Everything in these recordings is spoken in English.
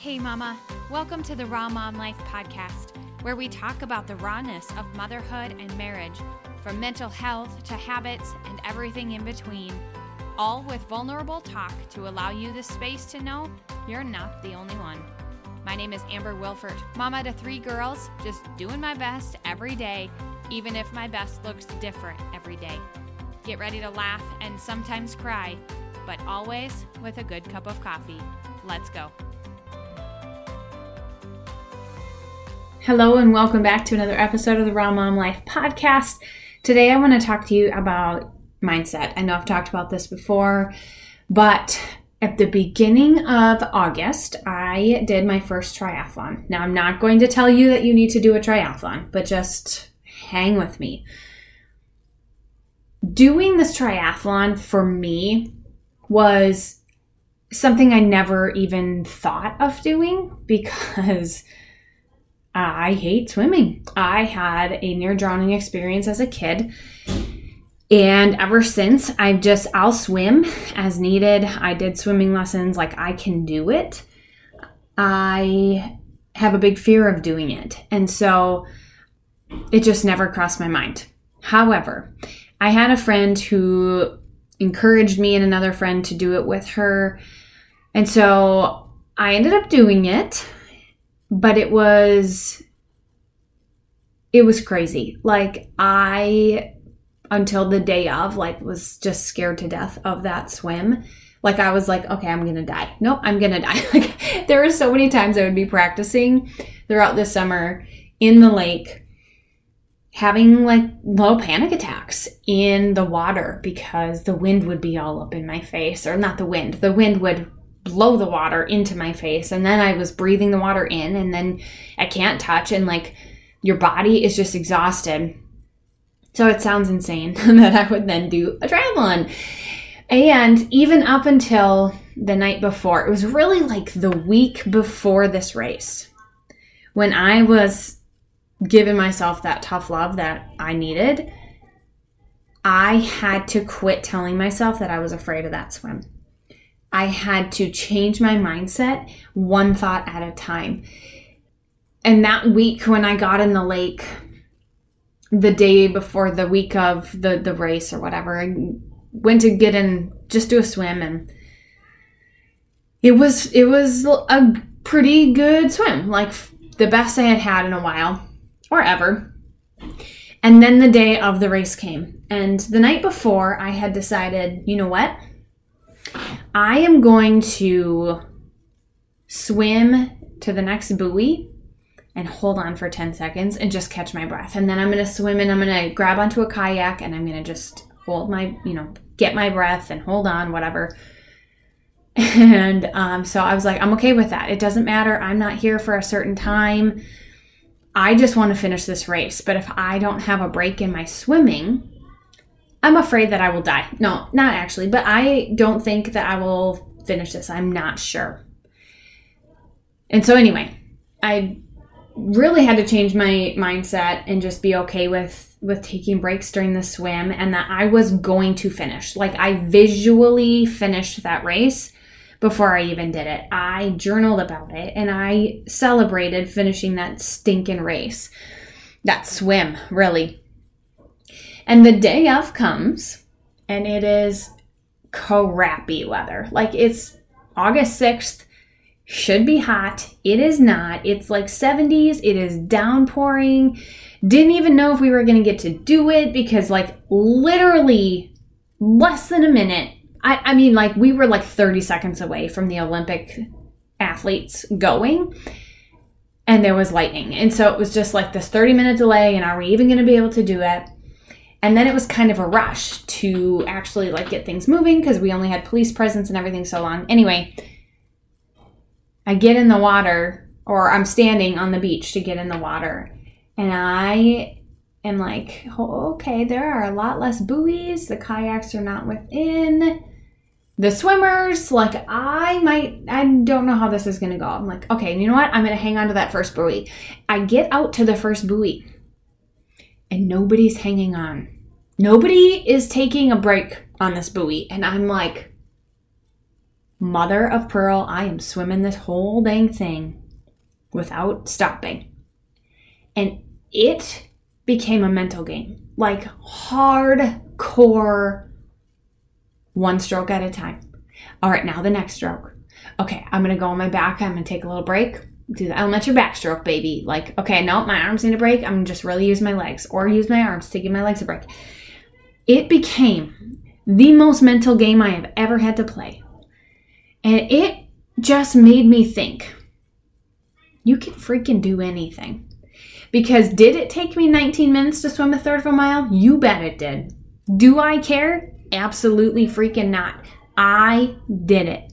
Hey, Mama. Welcome to the Raw Mom Life podcast, where we talk about the rawness of motherhood and marriage, from mental health to habits and everything in between, all with vulnerable talk to allow you the space to know you're not the only one. My name is Amber Wilford, mama to three girls, just doing my best every day, even if my best looks different every day. Get ready to laugh and sometimes cry, but always with a good cup of coffee. Let's go. Hello, and welcome back to another episode of the Raw Mom Life podcast. Today, I want to talk to you about mindset. I know I've talked about this before, but at the beginning of August, I did my first triathlon. Now, I'm not going to tell you that you need to do a triathlon, but just hang with me. Doing this triathlon for me was something I never even thought of doing because I hate swimming. I had a near drowning experience as a kid. And ever since, I've just, I'll swim as needed. I did swimming lessons, like I can do it. I have a big fear of doing it. And so it just never crossed my mind. However, I had a friend who encouraged me and another friend to do it with her. And so I ended up doing it but it was it was crazy. Like I until the day of like was just scared to death of that swim. Like I was like, okay, I'm gonna die. Nope, I'm gonna die. Like there were so many times I would be practicing throughout the summer in the lake, having like low panic attacks in the water because the wind would be all up in my face, or not the wind. The wind would blow the water into my face and then I was breathing the water in and then I can't touch and like your body is just exhausted. So it sounds insane that I would then do a triathlon. And even up until the night before, it was really like the week before this race when I was giving myself that tough love that I needed. I had to quit telling myself that I was afraid of that swim. I had to change my mindset one thought at a time. And that week when I got in the lake, the day before the week of the, the race or whatever, I went to get in, just do a swim and it was, it was a pretty good swim. Like the best I had had in a while or ever. And then the day of the race came. And the night before, I had decided, you know what? I am going to swim to the next buoy and hold on for 10 seconds and just catch my breath. And then I'm going to swim and I'm going to grab onto a kayak and I'm going to just hold my, you know, get my breath and hold on, whatever. And um, so I was like, I'm okay with that. It doesn't matter. I'm not here for a certain time. I just want to finish this race. But if I don't have a break in my swimming, I'm afraid that I will die. No, not actually, but I don't think that I will finish this. I'm not sure. And so, anyway, I really had to change my mindset and just be okay with with taking breaks during the swim and that I was going to finish. Like I visually finished that race before I even did it. I journaled about it and I celebrated finishing that stinking race. That swim, really. And the day of comes and it is crappy weather. Like it's August 6th, should be hot. It is not. It's like 70s. It is downpouring. Didn't even know if we were going to get to do it because, like, literally less than a minute. I, I mean, like, we were like 30 seconds away from the Olympic athletes going and there was lightning. And so it was just like this 30 minute delay. And are we even going to be able to do it? And then it was kind of a rush to actually like get things moving because we only had police presence and everything so long. Anyway i get in the water or i'm standing on the beach to get in the water and i am like oh, okay there are a lot less buoys. The kayaks are not within the swimmers. Like i might i don't know how this is going to go. I'm like okay you know what? I'm going to hang on to that first buoy. I get out to the first buoy and nobody's hanging on. Nobody is taking a break on this buoy. And I'm like, mother of pearl, I am swimming this whole dang thing without stopping. And it became a mental game, like hardcore, one stroke at a time. All right, now the next stroke. Okay, I'm gonna go on my back. I'm gonna take a little break. Do the elementary backstroke, baby. Like, okay, no, my arms need a break. I'm just really use my legs or use my arms to give my legs a break. It became the most mental game I have ever had to play. And it just made me think you can freaking do anything. Because did it take me 19 minutes to swim a third of a mile? You bet it did. Do I care? Absolutely freaking not. I did it.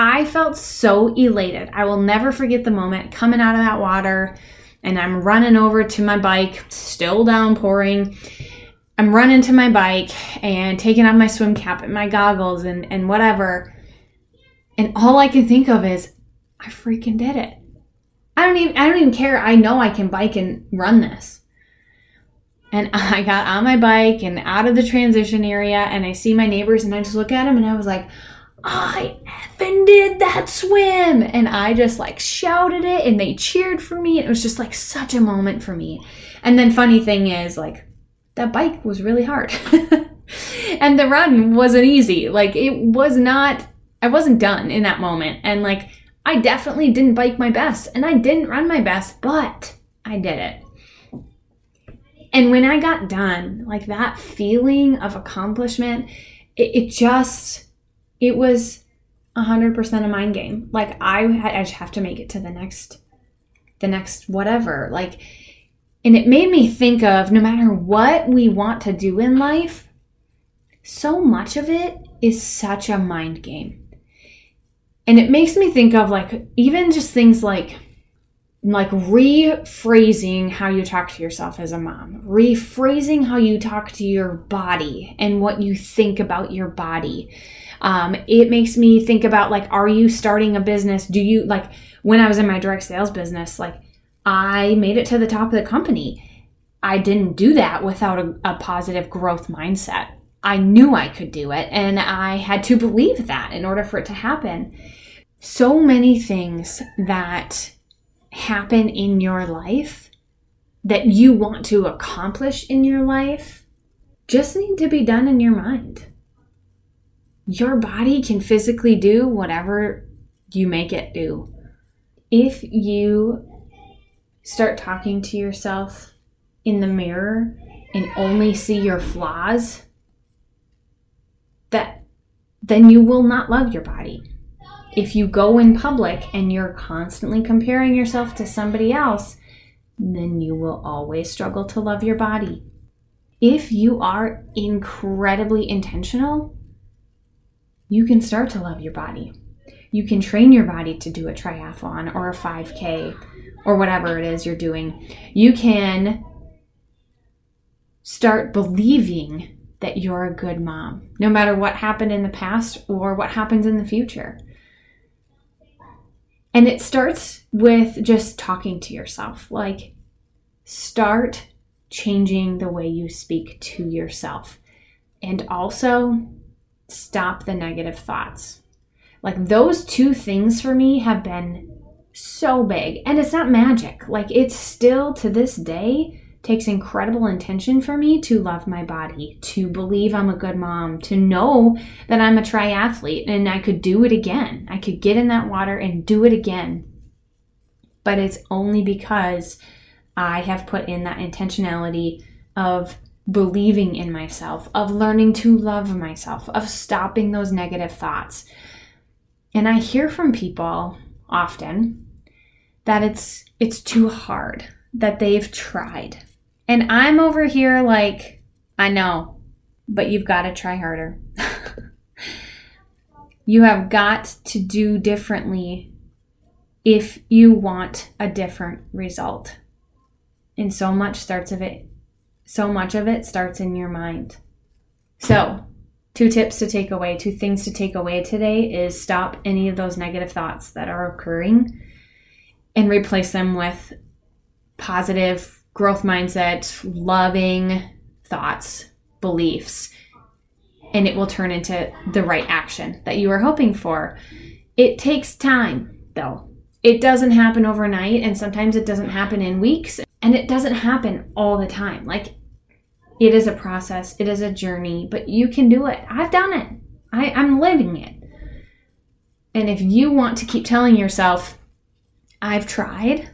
I felt so elated. I will never forget the moment coming out of that water and I'm running over to my bike, still downpouring. I'm running to my bike and taking off my swim cap and my goggles and, and whatever. And all I can think of is, I freaking did it. I don't even I don't even care. I know I can bike and run this. And I got on my bike and out of the transition area and I see my neighbors and I just look at them and I was like, I effing did that swim. And I just like shouted it and they cheered for me. It was just like such a moment for me. And then funny thing is like that bike was really hard. and the run wasn't easy. Like it was not I wasn't done in that moment. And like I definitely didn't bike my best and I didn't run my best, but I did it. And when I got done, like that feeling of accomplishment, it, it just, it was 100% a mind game. Like I, I just have to make it to the next, the next whatever. Like, and it made me think of no matter what we want to do in life, so much of it is such a mind game. And it makes me think of like even just things like like rephrasing how you talk to yourself as a mom, rephrasing how you talk to your body and what you think about your body. Um, it makes me think about like, are you starting a business? Do you like when I was in my direct sales business, like I made it to the top of the company. I didn't do that without a, a positive growth mindset. I knew I could do it and I had to believe that in order for it to happen so many things that happen in your life that you want to accomplish in your life just need to be done in your mind. Your body can physically do whatever you make it do. If you start talking to yourself in the mirror and only see your flaws, that then you will not love your body if you go in public and you're constantly comparing yourself to somebody else, then you will always struggle to love your body. If you are incredibly intentional, you can start to love your body. You can train your body to do a triathlon or a 5K or whatever it is you're doing. You can start believing that you're a good mom, no matter what happened in the past or what happens in the future. And it starts with just talking to yourself. Like, start changing the way you speak to yourself. And also, stop the negative thoughts. Like, those two things for me have been so big. And it's not magic. Like, it's still to this day takes incredible intention for me to love my body, to believe I'm a good mom, to know that I'm a triathlete and I could do it again. I could get in that water and do it again. But it's only because I have put in that intentionality of believing in myself, of learning to love myself, of stopping those negative thoughts. And I hear from people often that it's it's too hard that they've tried and I'm over here like, I know, but you've got to try harder. you have got to do differently if you want a different result. And so much starts of it so much of it starts in your mind. So, two tips to take away, two things to take away today is stop any of those negative thoughts that are occurring and replace them with positive growth mindset, loving thoughts, beliefs. and it will turn into the right action that you are hoping for. It takes time, though. It doesn't happen overnight, and sometimes it doesn't happen in weeks, and it doesn't happen all the time. Like, it is a process, it is a journey, but you can do it. I've done it, I, I'm living it. And if you want to keep telling yourself, I've tried,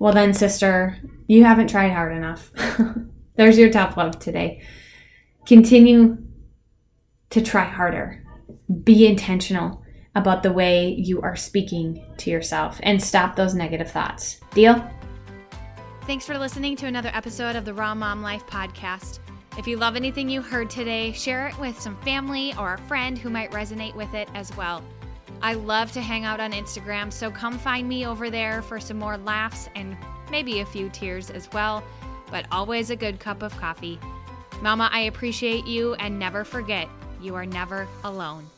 well, then, sister, you haven't tried hard enough. There's your tough love today. Continue to try harder. Be intentional about the way you are speaking to yourself and stop those negative thoughts. Deal? Thanks for listening to another episode of the Raw Mom Life podcast. If you love anything you heard today, share it with some family or a friend who might resonate with it as well. I love to hang out on Instagram, so come find me over there for some more laughs and maybe a few tears as well, but always a good cup of coffee. Mama, I appreciate you and never forget, you are never alone.